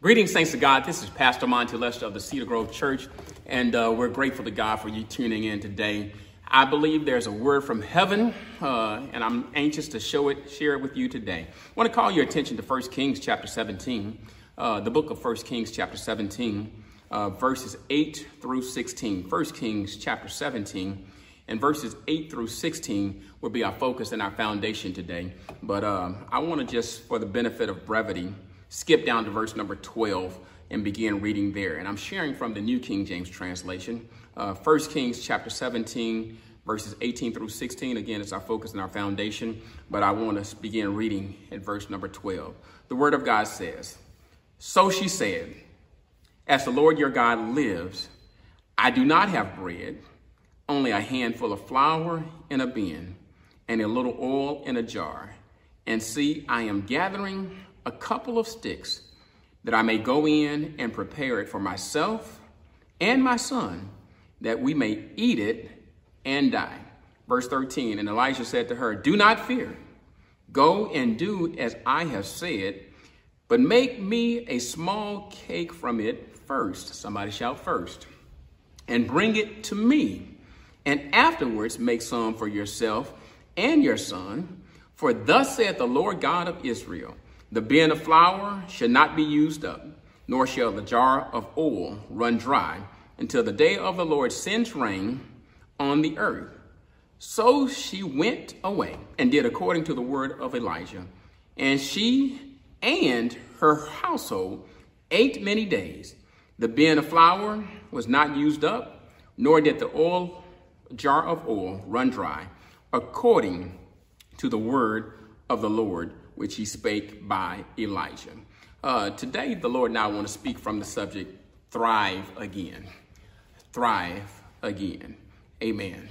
Greetings, thanks to God. This is Pastor Monty Lester of the Cedar Grove Church, and uh, we're grateful to God for you tuning in today. I believe there's a word from heaven, uh, and I'm anxious to show it, share it with you today. I want to call your attention to 1 Kings chapter 17, uh, the book of 1 Kings chapter 17, uh, verses 8 through 16. 1 Kings chapter 17 and verses 8 through 16 will be our focus and our foundation today. But um, I want to just, for the benefit of brevity, skip down to verse number 12 and begin reading there. And I'm sharing from the New King James translation, uh, 1 Kings chapter 17, verses 18 through 16. Again, it's our focus and our foundation, but I want to begin reading at verse number 12. The word of God says, So she said, As the Lord your God lives, I do not have bread, only a handful of flour in a bin and a little oil in a jar. And see, I am gathering a couple of sticks that I may go in and prepare it for myself and my son, that we may eat it and die. Verse 13 And Elijah said to her, Do not fear. Go and do as I have said, but make me a small cake from it first. Somebody shout first. And bring it to me. And afterwards make some for yourself and your son. For thus saith the Lord God of Israel the bin of flour shall not be used up, nor shall the jar of oil run dry until the day of the Lord sends rain on the earth. So she went away and did according to the word of Elijah. And she and her household ate many days. The bin of flour was not used up, nor did the oil jar of oil run dry, according to the word of the Lord which he spake by Elijah. Uh, today, the Lord and I want to speak from the subject, thrive again. Thrive again. Amen.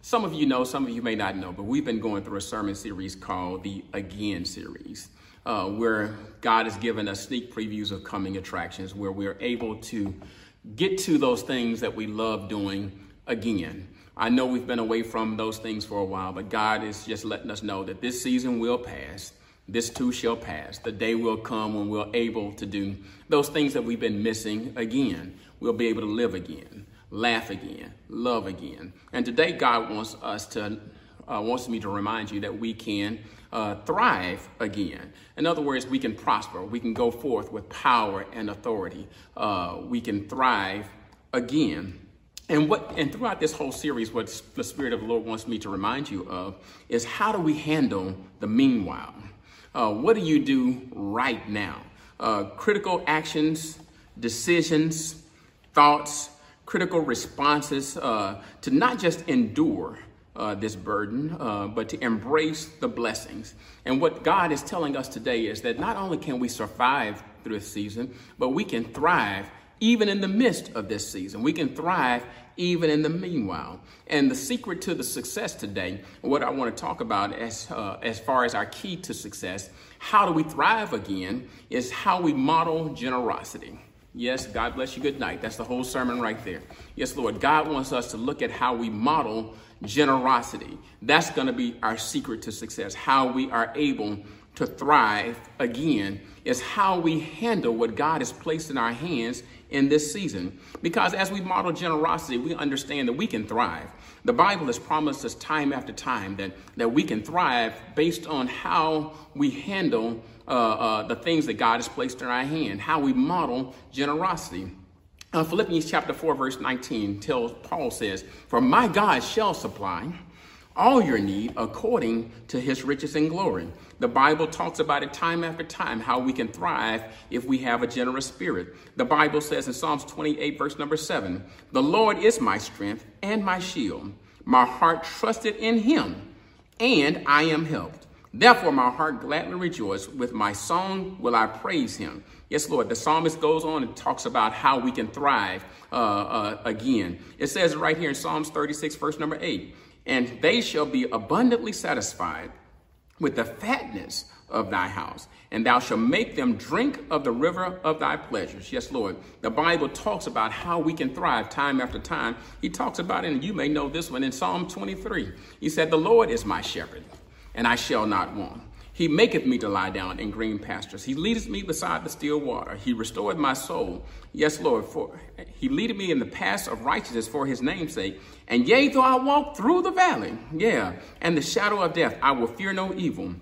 Some of you know, some of you may not know, but we've been going through a sermon series called the Again series, uh, where God has given us sneak previews of coming attractions, where we're able to get to those things that we love doing again. I know we've been away from those things for a while, but God is just letting us know that this season will pass this too shall pass. The day will come when we're able to do those things that we've been missing again. We'll be able to live again, laugh again, love again. And today, God wants us to, uh, wants me to remind you that we can uh, thrive again. In other words, we can prosper. We can go forth with power and authority. Uh, we can thrive again. And what and throughout this whole series, what the Spirit of the Lord wants me to remind you of is how do we handle the meanwhile? Uh, what do you do right now? Uh, critical actions, decisions, thoughts, critical responses uh, to not just endure uh, this burden, uh, but to embrace the blessings. And what God is telling us today is that not only can we survive through this season, but we can thrive even in the midst of this season. We can thrive even in the meanwhile. And the secret to the success today, what I want to talk about as, uh, as far as our key to success, how do we thrive again, is how we model generosity. Yes, God bless you. Good night. That's the whole sermon right there. Yes, Lord. God wants us to look at how we model generosity. That's going to be our secret to success, how we are able to thrive again is how we handle what God has placed in our hands in this season. Because as we model generosity, we understand that we can thrive. The Bible has promised us time after time that, that we can thrive based on how we handle uh, uh, the things that God has placed in our hand, how we model generosity. Uh, Philippians chapter 4, verse 19 tells Paul says, For my God shall supply all your need according to his riches and glory. The Bible talks about it time after time how we can thrive if we have a generous spirit. The Bible says in Psalms 28, verse number 7 The Lord is my strength and my shield. My heart trusted in him, and I am helped. Therefore, my heart gladly rejoices. With my song will I praise him. Yes, Lord. The psalmist goes on and talks about how we can thrive uh, uh, again. It says right here in Psalms 36, verse number 8 and they shall be abundantly satisfied with the fatness of thy house, and thou shalt make them drink of the river of thy pleasures. Yes, Lord. The Bible talks about how we can thrive time after time. He talks about it, and you may know this one in Psalm 23. He said, The Lord is my shepherd, and I shall not want. He maketh me to lie down in green pastures. He leadeth me beside the still water. He restored my soul. Yes, Lord, for he leadeth me in the paths of righteousness for his name's sake. And yea, though I walk through the valley, yeah, and the shadow of death, I will fear no evil.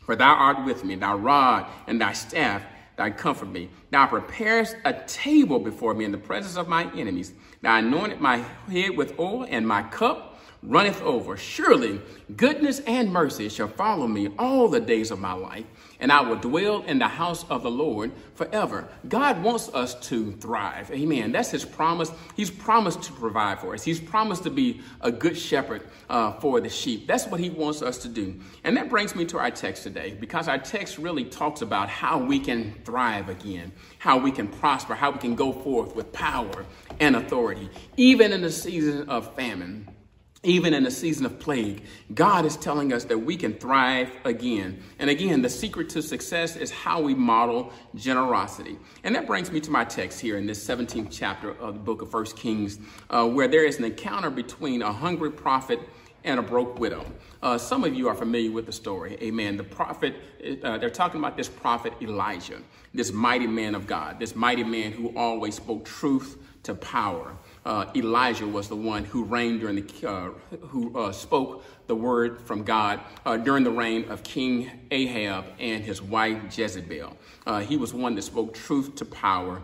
For thou art with me, thy rod and thy staff, thy comfort me. Thou preparest a table before me in the presence of my enemies. Thou anointed my head with oil, and my cup runneth over. Surely goodness and mercy shall follow me all the days of my life, and I will dwell in the house of the Lord forever. God wants us to thrive. Amen. That's his promise. He's promised to provide for us. He's promised to be a good shepherd uh, for the sheep. That's what he wants us to do. And that brings me to our text today, because our text really talks about how we can thrive again, how we can prosper, how we can go forth with power and authority, even in the season of famine even in a season of plague, God is telling us that we can thrive again. And again, the secret to success is how we model generosity. And that brings me to my text here in this 17th chapter of the book of First Kings, uh, where there is an encounter between a hungry prophet and a broke widow. Uh, some of you are familiar with the story. Amen. The prophet, uh, they're talking about this prophet Elijah, this mighty man of God, this mighty man who always spoke truth to power uh, Elijah was the one who reigned during the, uh, who uh, spoke the word from God uh, during the reign of King Ahab and his wife Jezebel. Uh, he was one that spoke truth to power.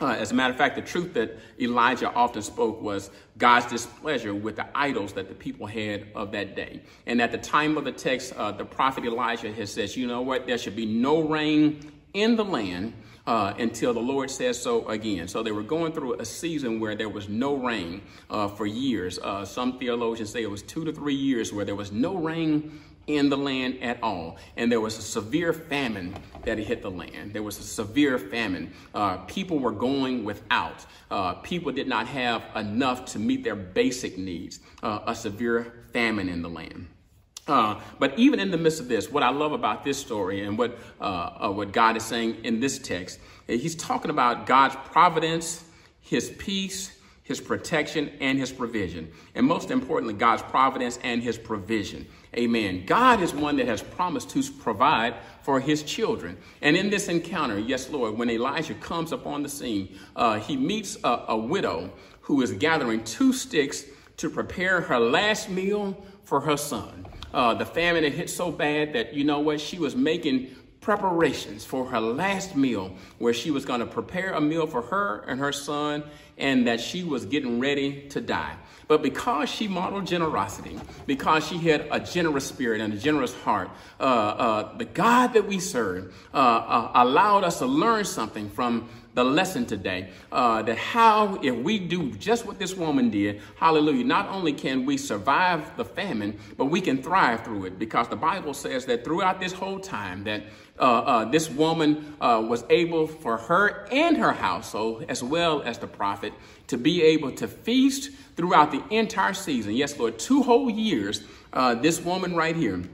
As a matter of fact, the truth that Elijah often spoke was God's displeasure with the idols that the people had of that day. And at the time of the text, the prophet Elijah has says, you know what, there should be no rain in the land uh, until the Lord says so again. So they were going through a season where there was no rain uh, for years. Uh, some theologians say it was two to three years where there was no rain in the land at all. And there was a severe famine that hit the land. There was a severe famine. Uh, people were going without. Uh, people did not have enough to meet their basic needs. Uh, a severe famine in the land. Uh, but even in the midst of this, what I love about this story and what uh, uh, what God is saying in this text, He's talking about God's providence, His peace, His protection, and His provision, and most importantly, God's providence and His provision. Amen. God is one that has promised to provide for His children, and in this encounter, yes, Lord, when Elijah comes upon the scene, uh, he meets a, a widow who is gathering two sticks to prepare her last meal for her son. Uh, the famine had hit so bad that, you know what, she was making preparations for her last meal where she was going to prepare a meal for her and her son and that she was getting ready to die. But because she modeled generosity, because she had a generous spirit and a generous heart, uh, uh, the God that we serve uh, uh allowed us to learn something from the lesson today uh, that how, if we do just what this woman did, hallelujah, not only can we survive the famine, but we can thrive through it because the Bible says that throughout this whole time that uh, uh, this woman uh, was able for her and her household, as well as the prophet, to be able to feast throughout the entire season. Yes, Lord, two whole years, uh, this woman right here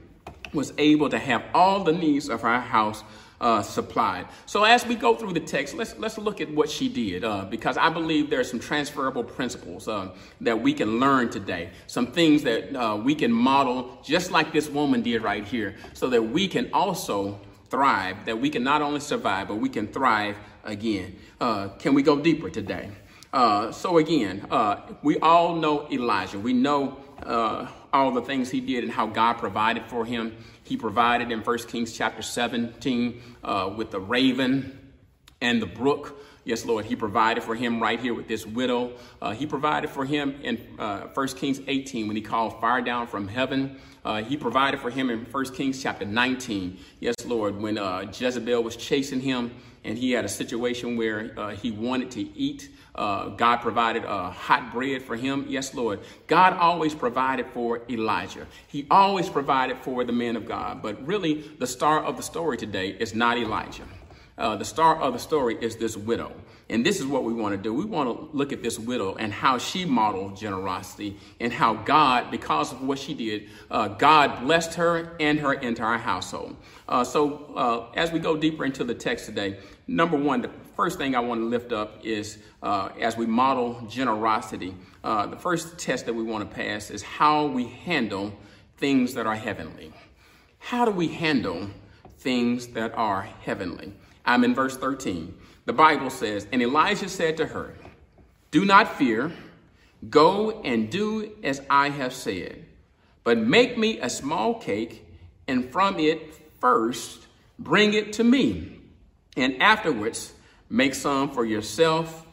was able to have all the needs of her house uh, supplied. So as we go through the text, let's let's look at what she did uh, because I believe there are some transferable principles uh, that we can learn today. Some things that uh, we can model just like this woman did right here, so that we can also thrive. That we can not only survive, but we can thrive again. Uh, can we go deeper today? Uh, so again, we all know Elijah. We know all the things he did and how God provided for him. He provided in 1 Kings chapter 17 uh, with the raven and the brook. Yes, Lord, he provided for him right here with this widow. Uh, he provided for him in uh, 1 Kings 18 when he called fire down from heaven. Uh, he provided for him in 1 Kings chapter 19. Yes, Lord, when uh, Jezebel was chasing him and he had a situation where uh, he wanted to eat. Uh, God provided uh, hot bread for him. Yes, Lord. God always provided for Elijah. He always provided for the man of God. But really, the star of the story today is not Elijah. Uh, the star of the story is this widow. And this is what we want to do. We want to look at this widow and how she modeled generosity and how God, because of what she did, uh, God blessed her and her entire household. Uh, so uh, as we go deeper into the text today, number one, the first thing I want to lift up is uh, as we model generosity, uh, the first test that we want to pass is how we handle things that are heavenly how do we handle things that are heavenly? I'm in verse 13. The Bible says, And Elijah said to her, Do not fear, go and do as I have said, but make me a small cake, and from it first bring it to me, and afterwards make some for yourself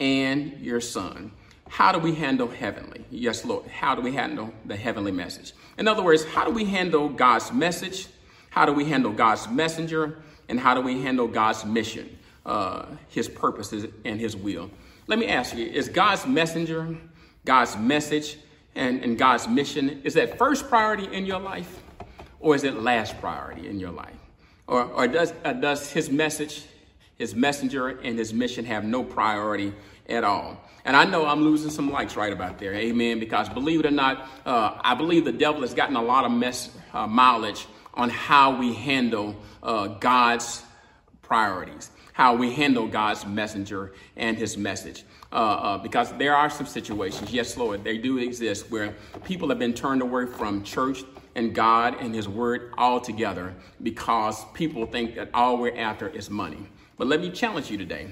and your son. How do we handle heavenly? Yes, Lord. How do we handle the heavenly message? In other words, how do we handle God's message? How do we handle God's messenger? And how do we handle God's mission, uh, his purposes, and his will? Let me ask you is God's messenger, God's message, and, and God's mission, is that first priority in your life? Or is it last priority in your life? Or, or does, uh, does his message, his messenger, and his mission have no priority at all? And I know I'm losing some likes right about there, amen, because believe it or not, uh, I believe the devil has gotten a lot of mess, uh, mileage on how we handle uh, God's priorities, how we handle God's messenger and his message. Uh, uh, because there are some situations, yes, Lord, they do exist where people have been turned away from church and God and his word altogether because people think that all we're after is money. But let me challenge you today.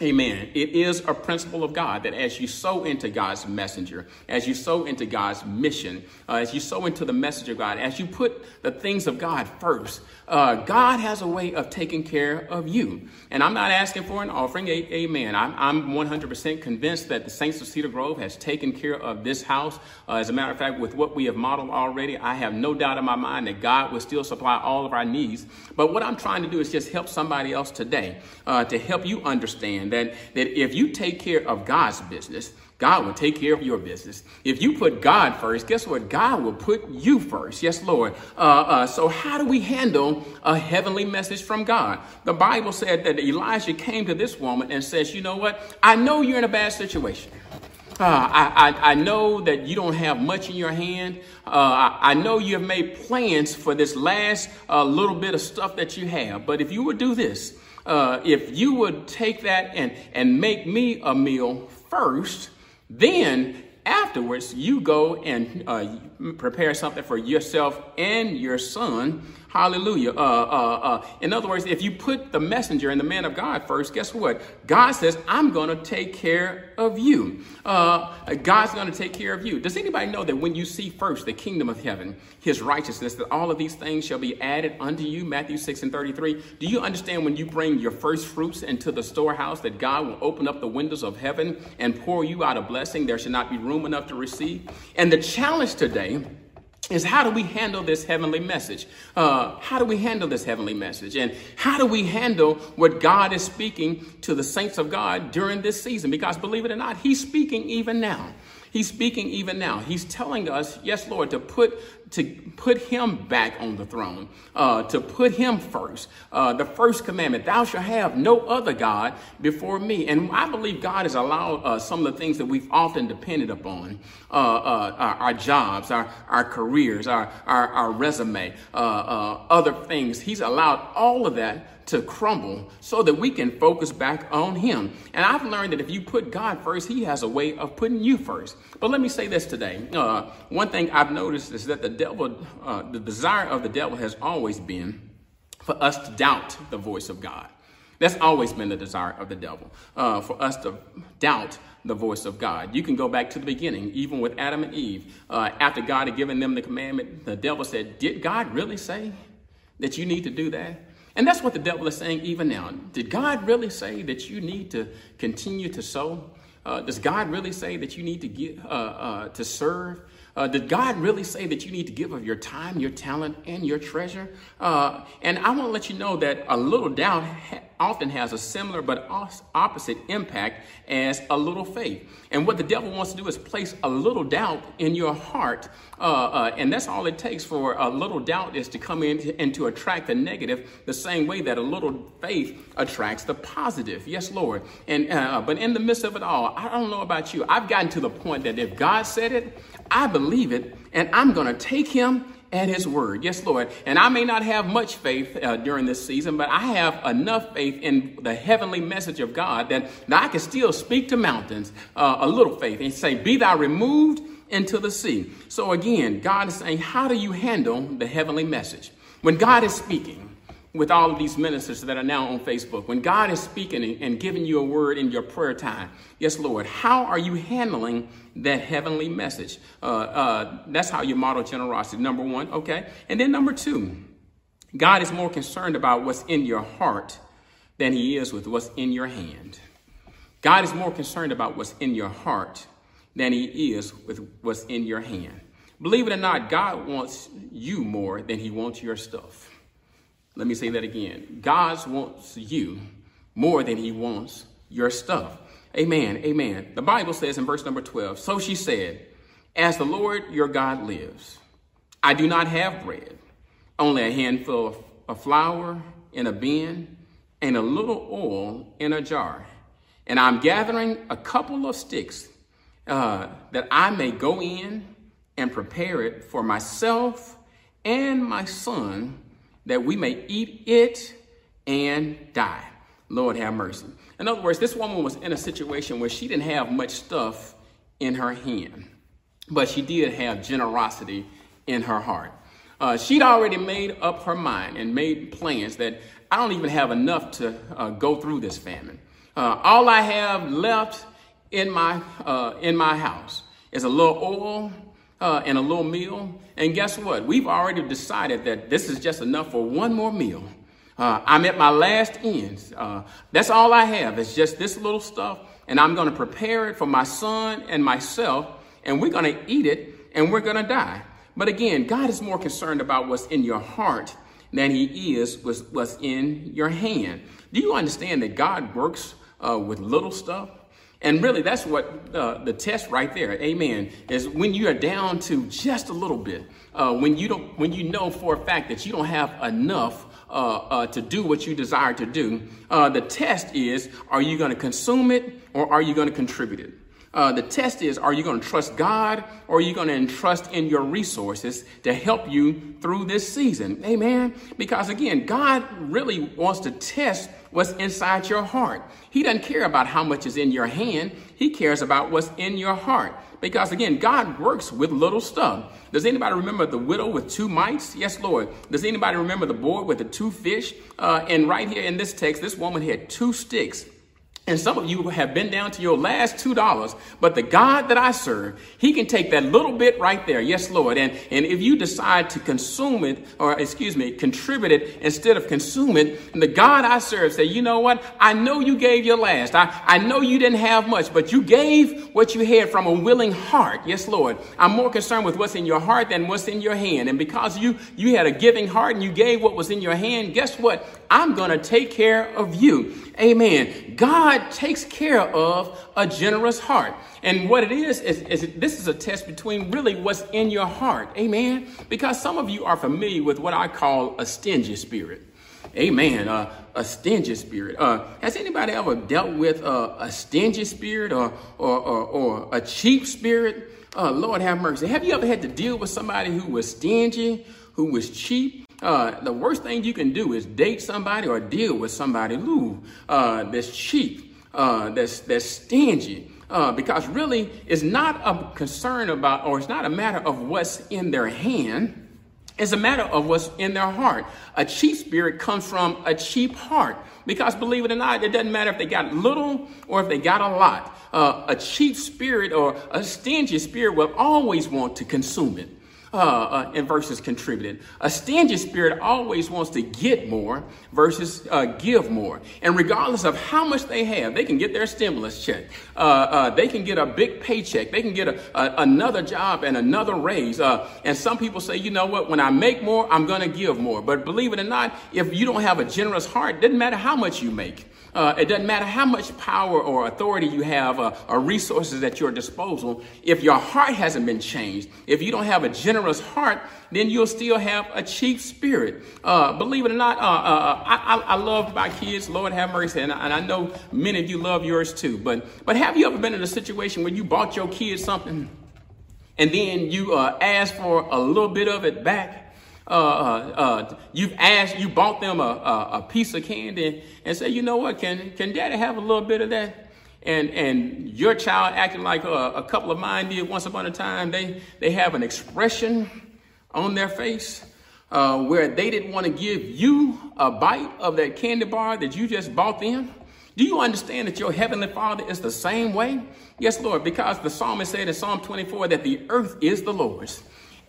Amen. It is a principle of God that as you sow into God's messenger, as you sow into God's mission, uh, as you sow into the message of God, as you put the things of God first, uh, God has a way of taking care of you. And I'm not asking for an offering. Amen. I'm, I'm 100% convinced that the Saints of Cedar Grove has taken care of this house. Uh, as a matter of fact, with what we have modeled already, I have no doubt in my mind that God will still supply all of our needs. But what I'm trying to do is just help somebody else today uh, to help you understand that, that if you take care of God's business, God will take care of your business. If you put God first, guess what? God will put you first. Yes, Lord. Uh, uh, so, how do we handle a heavenly message from God? The Bible said that Elijah came to this woman and says, You know what? I know you're in a bad situation. Uh, I, I, I, know that you don't have much in your hand. Uh, I, I, know you have made plans for this last uh, little bit of stuff that you have. But if you would do this, uh, if you would take that and, and make me a meal first, then afterwards you go and uh, prepare something for yourself and your son Hallelujah. Uh, uh, uh, in other words, if you put the messenger and the man of God first, guess what? God says, I'm going to take care of you. Uh, God's going to take care of you. Does anybody know that when you see first the kingdom of heaven, his righteousness, that all of these things shall be added unto you? Matthew 6 and 33. Do you understand when you bring your first fruits into the storehouse that God will open up the windows of heaven and pour you out a blessing? There should not be room enough to receive. And the challenge today, is how do we handle this heavenly message? Uh, how do we handle this heavenly message? And how do we handle what God is speaking to the saints of God during this season? Because believe it or not, He's speaking even now. He's speaking even now. He's telling us, yes, Lord, to put to put him back on the throne, uh, to put him first. Uh, the first commandment, thou shalt have no other God before me. And I believe God has allowed uh, some of the things that we've often depended upon, uh, uh, our, our, jobs, our, our careers, our, our, our resume, uh, other things. He's allowed all of that to crumble so that we can focus back on Him. And I've learned that if you put God first, He has a way of putting you first. But let me say this today. Uh, one thing I've noticed is that the devil, uh, the desire of the devil has always been for us to doubt the voice of God. That's always been the desire of the devil, uh, for us to doubt the voice of God. You can go back to the beginning, even with Adam and Eve. Uh, after God had given them the commandment, the devil said, Did God really say that you need to do that? And that's what the devil is saying even now. Did God really say that you need to continue to sow? Uh, does God really say that you need to get uh, uh, to serve? Uh, did God really say that you need to give of your time, your talent, and your treasure? Uh, and I want to let you know that a little doubt ha- often has a similar but opposite impact as a little faith. And what the devil wants to do is place a little doubt in your heart. Uh, uh, and that's all it takes for a little doubt is to come in and to attract the negative the same way that a little faith attracts the positive. Yes, Lord. And uh, but in the midst of it all, I don't know about you. I've gotten to the point that if God said it, I believe it, and I'm going to take him at his word. Yes, Lord. And I may not have much faith uh, during this season, but I have enough faith in the heavenly message of God that, I can still speak to mountains, uh, a little faith, and say, Be thou removed into the sea. So again, God is saying, How do you handle the heavenly message? When God is speaking, with all of these ministers that are now on Facebook, when God is speaking and giving you a word in your prayer time, yes, Lord, how are you handling that heavenly message? Uh, uh, that's how you model generosity, number one, okay? And then number two, God is more concerned about what's in your heart than he is with what's in your hand. God is more concerned about what's in your heart than he is with what's in your hand. Believe it or not, God wants you more than he wants your stuff. Let me say that again. God wants you more than he wants your stuff. Amen. Amen. The Bible says in verse number 12, So she said, As the Lord your God lives, I do not have bread, only a handful of, flour in a bin and a little oil in a jar. And I'm gathering a couple of sticks uh, that I may go in and prepare it for myself and my son that we may eat it and die. Lord have mercy. In other words, this woman was in a situation where she didn't have much stuff in her hand, but she did have generosity in her heart. Uh, she'd already made up her mind and made plans that I don't even have enough to uh, go through this famine. Uh, all I have left in my uh, in my house is a little oil uh, and a little meal. And guess what? We've already decided that this is just enough for one more meal. Uh, I'm at my last ends. Uh, that's all I have. It's just this little stuff, and I'm going to prepare it for my son and myself, and we're going to eat it, and we're going to die. But again, God is more concerned about what's in your heart than He is with what's in your hand. Do you understand that God works uh, with little stuff? And really, that's what uh, the test right there, amen, is when you are down to just a little bit, uh, when you don't, when you know for a fact that you don't have enough uh, uh to do what you desire to do. Uh, the test is: Are you going to consume it, or are you going to contribute it? Uh, the test is, are you going to trust God or are you going to entrust in your resources to help you through this season? Amen. Because again, God really wants to test what's inside your heart. He doesn't care about how much is in your hand. He cares about what's in your heart. Because again, God works with little stuff. Does anybody remember the widow with two mites? Yes, Lord. Does anybody remember the boy with the two fish? Uh, and right here in this text, this woman had two sticks and some of you have been down to your last $2, but the God that I serve, he can take that little bit right there. Yes, Lord. And, and if you decide to consume it, or excuse me, contribute it instead of consume it, the God I serve say, you know what? I know you gave your last. I, I know you didn't have much, but you gave what you had from a willing heart. Yes, Lord. I'm more concerned with what's in your heart than what's in your hand. And because you, you had a giving heart and you gave what was in your hand, guess what? I'm going to take care of you. Amen. God takes care of a generous heart. And what it is, is, is this is a test between really what's in your heart. Amen. Because some of you are familiar with what I call a stingy spirit. Amen. Uh, a stingy spirit. Uh, has anybody ever dealt with uh, a stingy spirit or, or, or, or a cheap spirit? Uh, Lord have mercy. Have you ever had to deal with somebody who was stingy, who was cheap? Uh, the worst thing you can do is date somebody or deal with somebody uh, that's cheap, uh, that's that's stingy. Uh, because really, it's not a concern about, or it's not a matter of what's in their hand. It's a matter of what's in their heart. A cheap spirit comes from a cheap heart. Because believe it or not, it doesn't matter if they got little or if they got a lot. Uh, a cheap spirit or a stingy spirit will always want to consume it uh, uh, and versus contributed. A stingy spirit always wants to get more versus uh, give more. And regardless of how much they have, they can get their stimulus check. Uh, uh, they can get a big paycheck. They can get a, a another job and another raise. Uh, and some people say, you know what? When I make more, I'm going to give more. But believe it or not, if you don't have a generous heart, it doesn't matter how much you make. Uh, it doesn't matter how much power or authority you have uh, or resources at your disposal. If your heart hasn't been changed, if you don't have a generous heart, then you'll still have a cheap spirit. Uh, believe it or not, uh, uh, uh, I, I, love my kids. Lord have mercy, and, and I know many of you love yours too. But but have you ever been in a situation where you bought your kids something, and then you asked for a little bit of it back? Uh, uh, uh, you've asked, you bought them a, a, a, piece of candy and say, you know what, can, can daddy have a little bit of that? And, and your child acting like a, a couple of mine did once upon a time, they, they have an expression on their face. uh, where they didn't want to give you a bite of that candy bar that you just bought them? Do you understand that your heavenly Father is the same way? Yes, Lord, because the psalmist said in Psalm 24 that the earth is the Lord's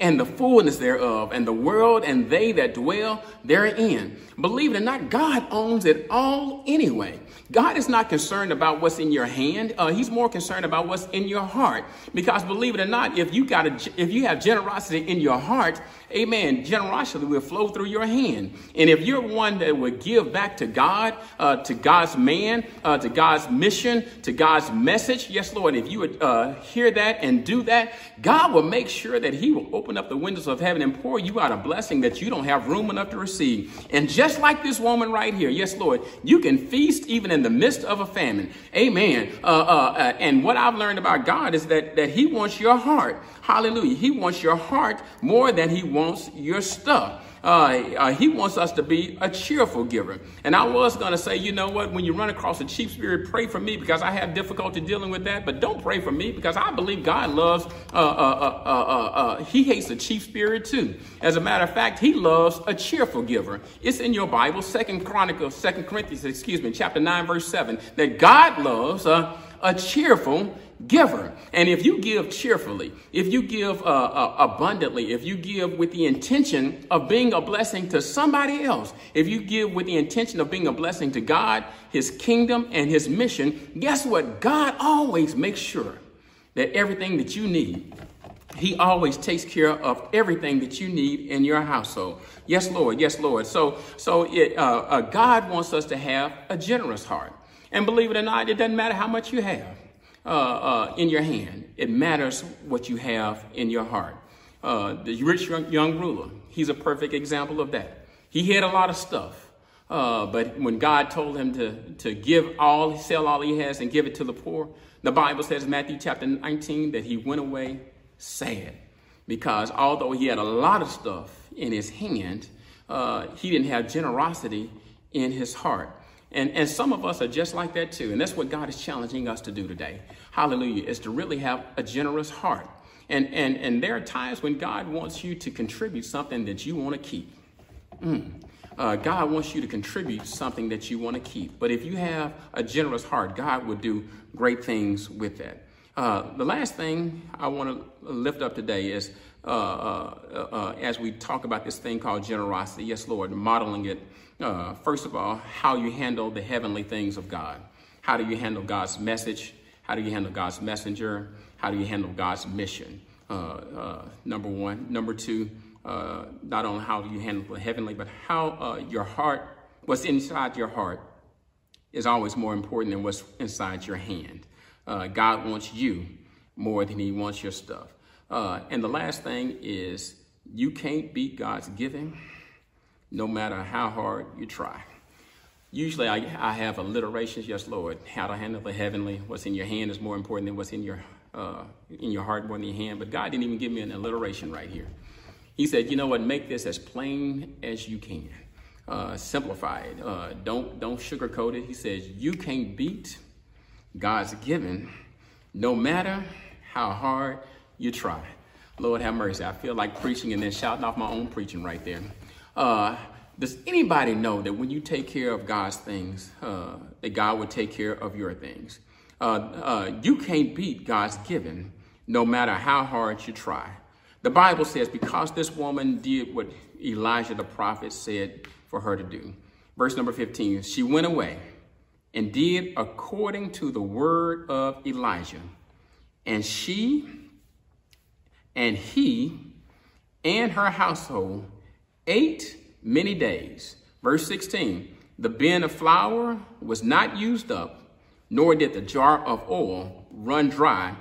and the fullness thereof, and the world and they that dwell therein. Believe it or not, God owns it all anyway. God is not concerned about what's in your hand. Uh, he's more concerned about what's in your heart. Because believe it or not, if you got a, if you have generosity in your heart, amen, generosity will flow through your hand. And if you're one that would give back to God, uh, to God's man, uh, to God's mission, to God's message, yes, Lord, if you would uh, hear that and do that, God will make sure that He will open up the windows of heaven and pour you out a blessing that you don't have room enough to receive. And just like this woman right here, yes, Lord, you can feast even in the midst of a famine. Amen. Uh, uh, uh, and what I've learned about God is that, that He wants your heart. Hallelujah. He wants your heart more than He wants your stuff. Uh, he wants us to be a cheerful giver. And I was going to say, you know what, when you run across a cheap spirit, pray for me because I have difficulty dealing with that. But don't pray for me because I believe God loves, uh, uh, uh he hates a cheap spirit too. As a matter of fact, he loves a cheerful giver. It's in your Bible, Second Chronicles, Second Corinthians, excuse me, chapter 9, verse 7, that God loves a cheerful giver. And if you give cheerfully, if you give uh, uh, abundantly, if you give with the intention of being a blessing to somebody else, if you give with the intention of being a blessing to God, His kingdom, and His mission, guess what? God always makes sure that everything that you need, He always takes care of everything that you need in your household. Yes, Lord. Yes, Lord. So, so it, uh, uh God wants us to have a generous heart. And believe it or not, it doesn't matter how much you have uh, uh, in your hand. It matters what you have in your heart. Uh, the rich young, ruler, he's a perfect example of that. He had a lot of stuff, uh, but when God told him to, to give all, sell all he has and give it to the poor, the Bible says, Matthew chapter 19, that he went away sad because although he had a lot of stuff in his hand, uh, he didn't have generosity in his heart. And, and some of us are just like that too. And that's what God is challenging us to do today. Hallelujah. Is to really have a generous heart. And, and, and there are times when God wants you to contribute something that you want to keep. Mm. Uh, God wants you to contribute something that you want to keep. But if you have a generous heart, God will do great things with that. Uh, the last thing I want to lift up today is uh, uh, uh, as we talk about this thing called generosity. Yes, Lord, modeling it uh, first of all, how you handle the heavenly things of God. How do you handle God's message? How do you handle God's messenger? How do you handle God's mission? Uh, uh, number one. Number two, uh, not only how do you handle the heavenly, but how uh, your heart, what's inside your heart, is always more important than what's inside your hand. Uh, God wants you more than He wants your stuff. and the last thing is, you can't beat God's giving no matter how hard you try. Usually I, I have alliterations, yes, Lord, how to handle the heavenly. What's in your hand is more important than what's in your, uh, in your heart more than your hand. But God didn't even give me an alliteration right here. He said, you know what, make this as plain as you can. Uh, simplify it. Uh, don't, don't sugarcoat it. He says, you can't beat God's given no matter how hard you try. Lord have mercy. I feel like preaching and then shouting off my own preaching right there. Uh, does anybody know that when you take care of God's things, uh, that God will take care of your things? Uh, uh, you can't beat God's giving no matter how hard you try. The Bible says, because this woman did what Elijah the prophet said for her to do. Verse number 15, she went away and did according to the word of Elijah. And she and he and her household ate many days. Verse 16, the bin of flour was not used up, nor did the jar of oil run dry,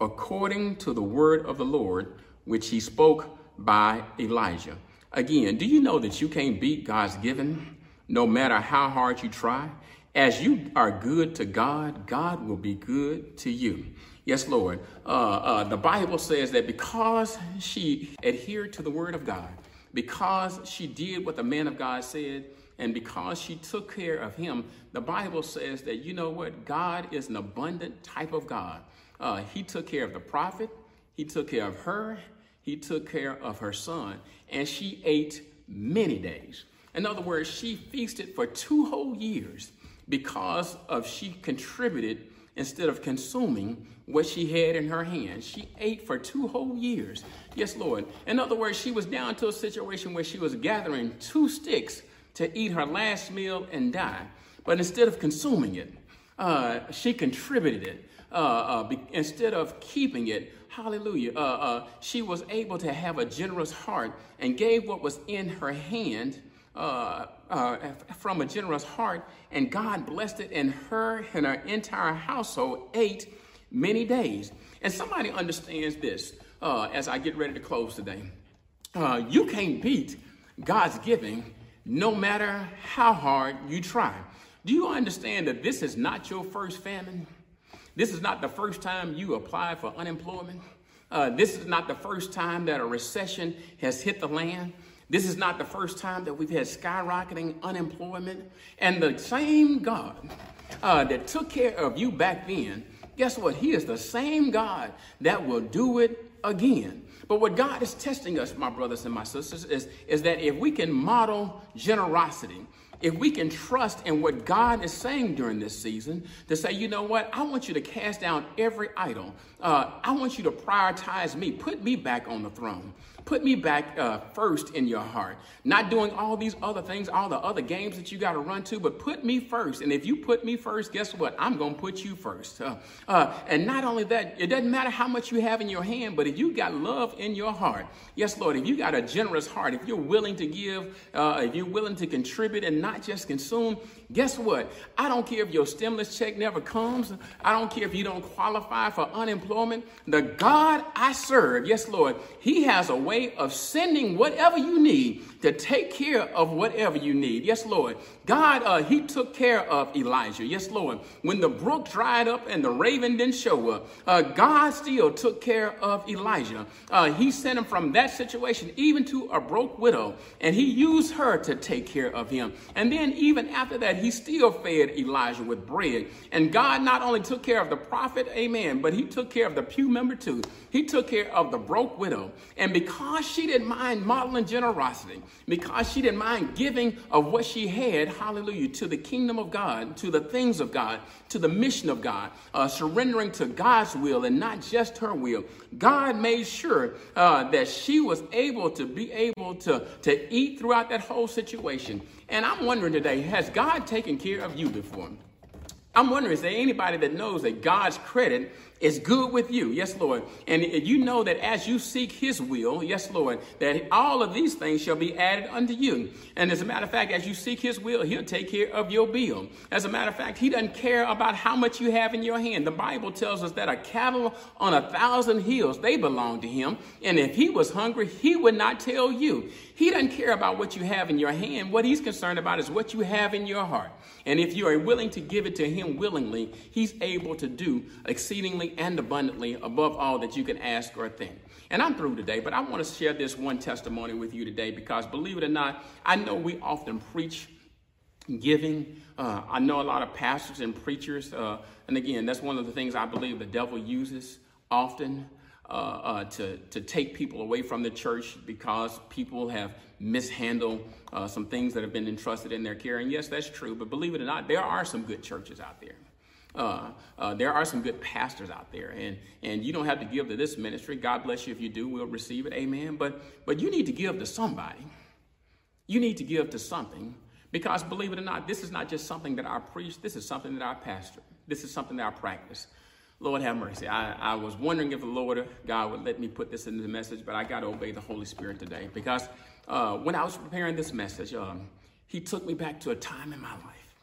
according to the word of the Lord, which he spoke by Elijah. Again, do you know that you can't beat God's giving no matter how hard you try? As you are good to God, God will be good to you. Yes, Lord. Uh, uh, the Bible says that because she adhered to the word of God, because she did what the man of God said, and because she took care of him, the Bible says that, you know what? God is an abundant type of God. Uh, he took care of the prophet, he took care of her, he took care of her son, and she ate many days. In other words, she feasted for two whole years because of she contributed instead of consuming what she had in her hand. She ate for two whole years. Yes, Lord. In other words, she was down to a situation where she was gathering two sticks to eat her last meal and die. But instead of consuming it, uh, she contributed it. Uh, uh, instead of keeping it, hallelujah, uh, uh, she was able to have a generous heart and gave what was in her hand uh, from a generous heart, and God blessed it, and her and her entire household ate many days. And somebody understands this uh, as I get ready to close today. Uh, you can't beat God's giving no matter how hard you try. Do you understand that this is not your first famine? This is not the first time you applied for unemployment. Uh, this is not the first time that a recession has hit the land. This is not the first time that we've had skyrocketing unemployment. And the same God uh, that took care of you back then, guess what? He is the same God that will do it again. But what God is testing us, my brothers and my sisters, is, is that if we can model generosity, if we can trust in what God is saying during this season, to say, you know what, I want you to cast down every idol. Uh, I want you to prioritize me, put me back on the throne. Put me back uh, first in your heart. Not doing all these other things, all the other games that you got to run to, but put me first. And if you put me first, guess what? I'm going to put you first. Uh, uh, and not only that, it doesn't matter how much you have in your hand, but if you got love in your heart, yes, Lord, if you got a generous heart, if you're willing to give, uh, if you're willing to contribute and not just consume, guess what? I don't care if your stimulus check never comes. I don't care if you don't qualify for unemployment. The God I serve, yes, Lord, He has a way way of sending whatever you need to take care of whatever you need. Yes, Lord. God, uh, He took care of Elijah. Yes, Lord. When the brook dried up and the raven didn't show up, uh, God still took care of Elijah. Uh, he sent him from that situation even to a broke widow, and He used her to take care of him. And then, even after that, He still fed Elijah with bread. And God not only took care of the prophet, amen, but He took care of the pew member too. He took care of the broke widow. And because she didn't mind modeling generosity, because she didn't mind giving of what she had, hallelujah, to the kingdom of God, to the things of God, to the mission of God, uh, surrendering to God's will and not just her will. God made sure uh, that she was able to be able to, to eat throughout that whole situation. And I'm wondering today, has God taken care of you before? I'm wondering, is there anybody that knows that God's credit is good with you? Yes, Lord. And you know that as you seek his will, yes, Lord, that all of these things shall be added unto you. And as a matter of fact, as you seek his will, he'll take care of your bill. As a matter of fact, he doesn't care about how much you have in your hand. The Bible tells us that a cattle on a thousand hills, they belong to him. And if he was hungry, he would not tell you. He doesn't care about what you have in your hand. What he's concerned about is what you have in your heart. And if you are willing to give it to him willingly, he's able to do exceedingly and abundantly above all that you can ask or think. And I'm through today, but I want to share this one testimony with you today because believe it or not, I know we often preach giving. Uh, I know a lot of pastors and preachers, uh, and again, that's one of the things I believe the devil uses often uh, uh, to, to take people away from the church because people have mishandled uh, some things that have been entrusted in their care. And yes, that's true, but believe it or not, there are some good churches out there. Uh, uh, there are some good pastors out there, and and you don't have to give to this ministry. God bless you if you do. We'll receive it, Amen. But but you need to give to somebody. You need to give to something because believe it or not, this is not just something that I preach. This is something that I pastor. This is something that I practice. Lord have mercy. I, I was wondering if the Lord God would let me put this in the message, but I got to obey the Holy Spirit today because uh, when I was preparing this message, um, He took me back to a time in my life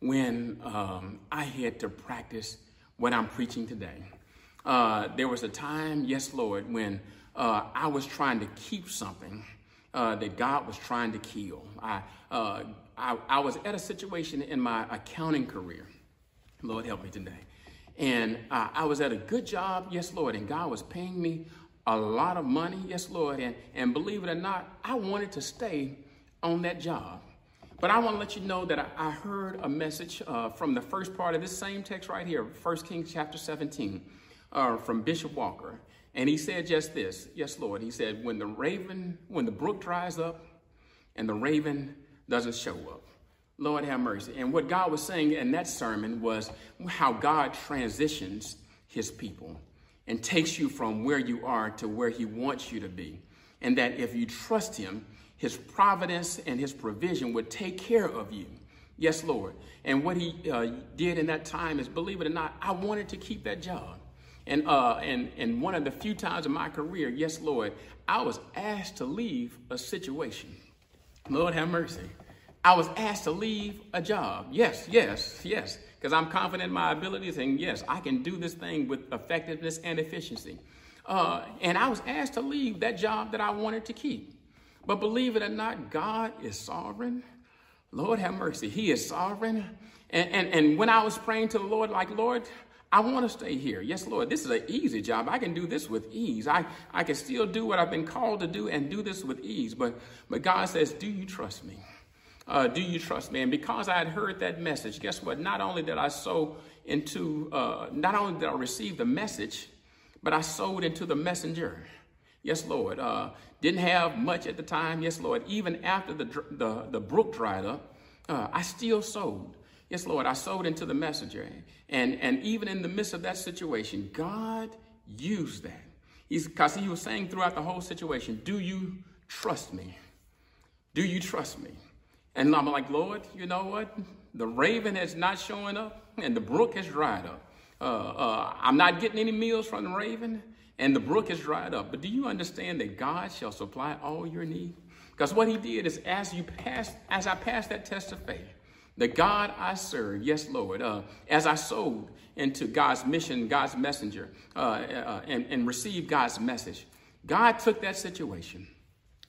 when um, I had to practice what I'm preaching today. Uh, there was a time, yes, Lord, when uh, I was trying to keep something uh, that God was trying to kill. I, uh, I, I was at a situation in my accounting career. Lord help me today and uh, I was at a good job, yes, Lord, and God was paying me a lot of money, yes, Lord. And, and believe it or not, I wanted to stay on that job. But I want to let you know that I, I heard a message uh, from the first part of this same text right here, 1 Kings chapter 17, uh, from Bishop Walker. And he said just this Yes, Lord. He said, When the raven, when the brook dries up and the raven doesn't show up. Lord have mercy. And what God was saying in that sermon was how God transitions his people and takes you from where you are to where he wants you to be. And that if you trust him, his providence and his provision would take care of you. Yes, Lord. And what he uh, did in that time is, believe it or not, I wanted to keep that job. And, uh, and, and one of the few times in my career, yes, Lord, I was asked to leave a situation. Lord have mercy. I was asked to leave a job. Yes, yes, yes, because I'm confident in my abilities, and yes, I can do this thing with effectiveness and efficiency. Uh, and I was asked to leave that job that I wanted to keep. But believe it or not, God is sovereign. Lord have mercy. He is sovereign. And, and, and when I was praying to the Lord, like, Lord, I want to stay here. Yes, Lord, this is an easy job. I can do this with ease. I, I can still do what I've been called to do and do this with ease. But, but God says, Do you trust me? Uh, do you trust me? And because I had heard that message, guess what? Not only did I sow into, uh, not only did I receive the message, but I sowed into the messenger. Yes, Lord. Uh, didn't have much at the time. Yes, Lord. Even after the, the, the brook dried up, uh, I still sowed. Yes, Lord. I sowed into the messenger. And, and even in the midst of that situation, God used that. Because he was saying throughout the whole situation, Do you trust me? Do you trust me? And I'm like, Lord, you know what? The raven has not showing up and the brook has dried up. Uh, uh, I'm not getting any meals from the raven and the brook has dried up. But do you understand that God shall supply all your need? Because what he did is as you pass, as I passed that test of faith, the God I serve, yes, Lord, uh, as I sowed into God's mission, God's messenger, uh, uh, and, and received God's message, God took that situation,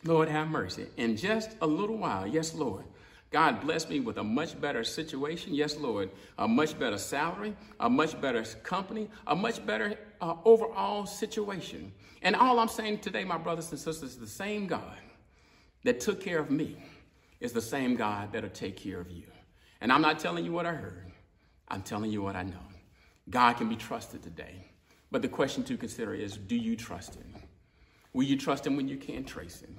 Lord have mercy, in just a little while, yes, Lord, God blessed me with a much better situation. Yes, Lord. A much better salary, a much better company, a much better uh, overall situation. And all I'm saying today, my brothers and sisters, the same God that took care of me is the same God that'll take care of you. And I'm not telling you what I heard, I'm telling you what I know. God can be trusted today. But the question to consider is do you trust Him? Will you trust Him when you can't trace Him?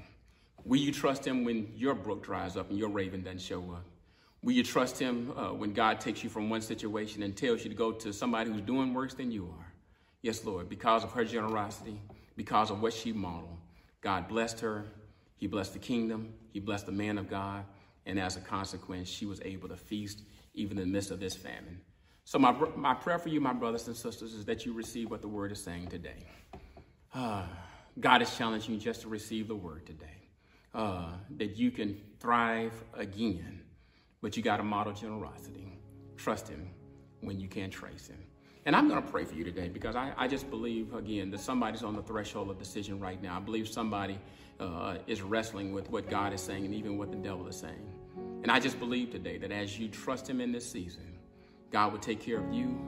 Will you trust him when your brook dries up and your raven doesn't show up? Will you trust him uh, when God takes you from one situation and tells you to go to somebody who's doing worse than you are? Yes, Lord, because of her generosity, because of what she modeled. God blessed her. He blessed the kingdom. He blessed the man of God. And as a consequence, she was able to feast even in the midst of this famine. So my, my prayer for you, my brothers and sisters, is that you receive what the word is saying today. Uh, God is challenging you just to receive the word today uh, that you can thrive again, but you got to model generosity. Trust Him when you can't trace Him. And I'm going to pray for you today because I, I, just believe, again, that somebody's on the threshold of decision right now. I believe somebody uh, is wrestling with what God is saying and even what the devil is saying. And I just believe today that as you trust Him in this season, God will take care of you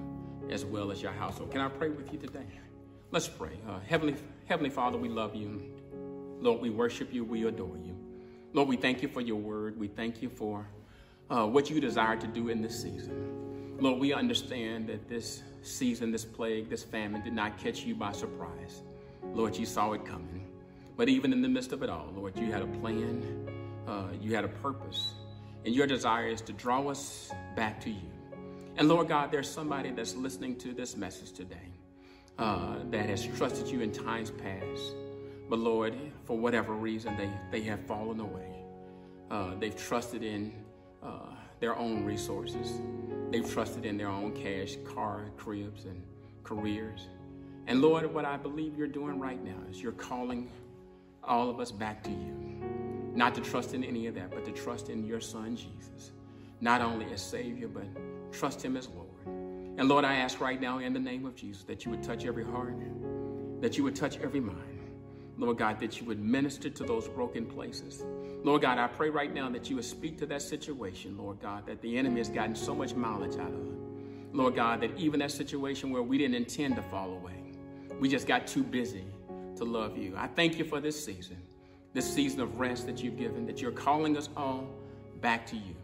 as well as your household. Can I pray with you today? Let's pray. Uh, Heavenly, Heavenly Father, we love you. Lord, we worship you, we adore you. Lord, we thank you for your word. We thank you for uh, what you desire to do in this season. Lord, we understand that this season, this plague, this famine did not catch you by surprise. Lord, you saw it coming. But even in the midst of it all, Lord, you had a plan, uh, you had a purpose, and your desire is to draw us back to you. And Lord God, there's somebody that's listening to this message today uh, that has trusted you in times past. But Lord, for whatever reason, they, they have fallen away. Uh, they've trusted in uh, their own resources. They've trusted in their own cash, car, cribs, and careers. And Lord, what I believe you're doing right now is you're calling all of us back to you. Not to trust in any of that, but to trust in your Son, Jesus. Not only as Savior, but trust Him as Lord. And Lord, I ask right now in the name of Jesus that you would touch every heart, that you would touch every mind. Lord God, that you would minister to those broken places. Lord God, I pray right now that you would speak to that situation, Lord God, that the enemy has gotten so much mileage out of. Lord God, that even that situation where we didn't intend to fall away, we just got too busy to love you. I thank you for this season, this season of rest that you've given, that you're calling us all back to you.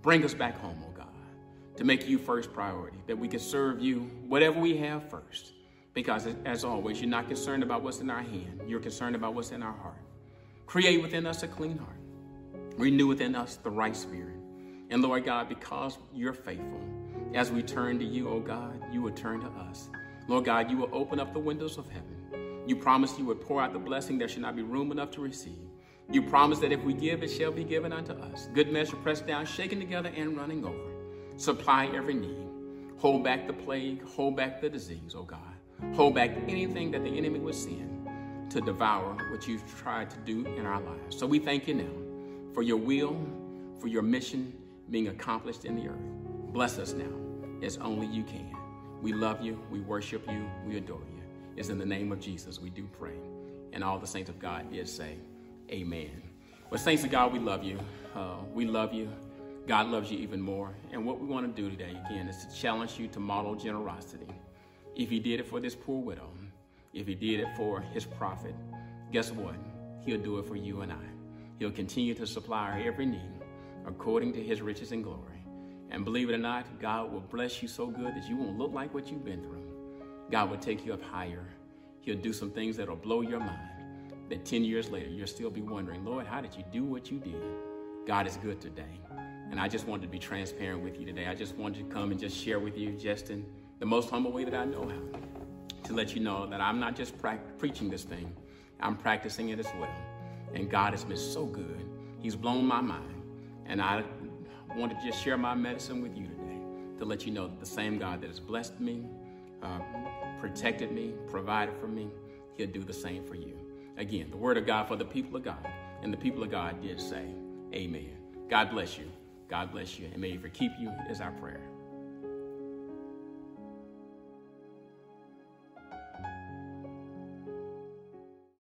Bring us back home, oh God, to make you first priority, that we can serve you, whatever we have first. Because as always, you're not concerned about what's in our hand. You're concerned about what's in our heart. Create within us a clean heart Renew within us the right spirit. And Lord God, because you're faithful, as we turn to you, oh God, you will turn to us. Lord God, you will open up the windows of heaven. You promised you would pour out the blessing there should not be room enough to receive. You promised that if we give, it shall be given unto us. Good measure pressed down, shaken together, and running over. Supply every need. Hold back the plague, hold back the disease, oh God. Hold back anything that the enemy would send to devour what you've tried to do in our lives. So we thank you now for your will, for your mission being accomplished in the earth. Bless us now as only you can. We love you, we worship you, we adore you. It's in the name of Jesus we do pray. And all the saints of God did say, Amen. Well, saints of God, we love you. Uh, we love you. God loves you even more. And what we want to do today, again, is to challenge you to model generosity. If he did it for this poor widow, if he did it for his prophet, guess what? He'll do it for you and I. He'll continue to supply our every need according to his riches and glory. And believe it or not, God will bless you so good that you won't look like what you've been through. God will take you up higher. He'll do some things that'll blow your mind. That 10 years later, you'll still be wondering, Lord, how did you do what you did? God is good today. And I just wanted to be transparent with you today. I just wanted to come and just share with you, just in the most humble way that I know how, to let you know that I'm not just pra- preaching this thing, I'm practicing it as well. And God has been so good. He's blown my mind. And I want to just share my medicine with you today to let you know that the same God that has blessed me, uh, protected me, provided for me, He'll do the same for you. Again, the word of God for the people of God. And the people of God did say, Amen. God bless you. God bless you. And may He keep you is our prayer.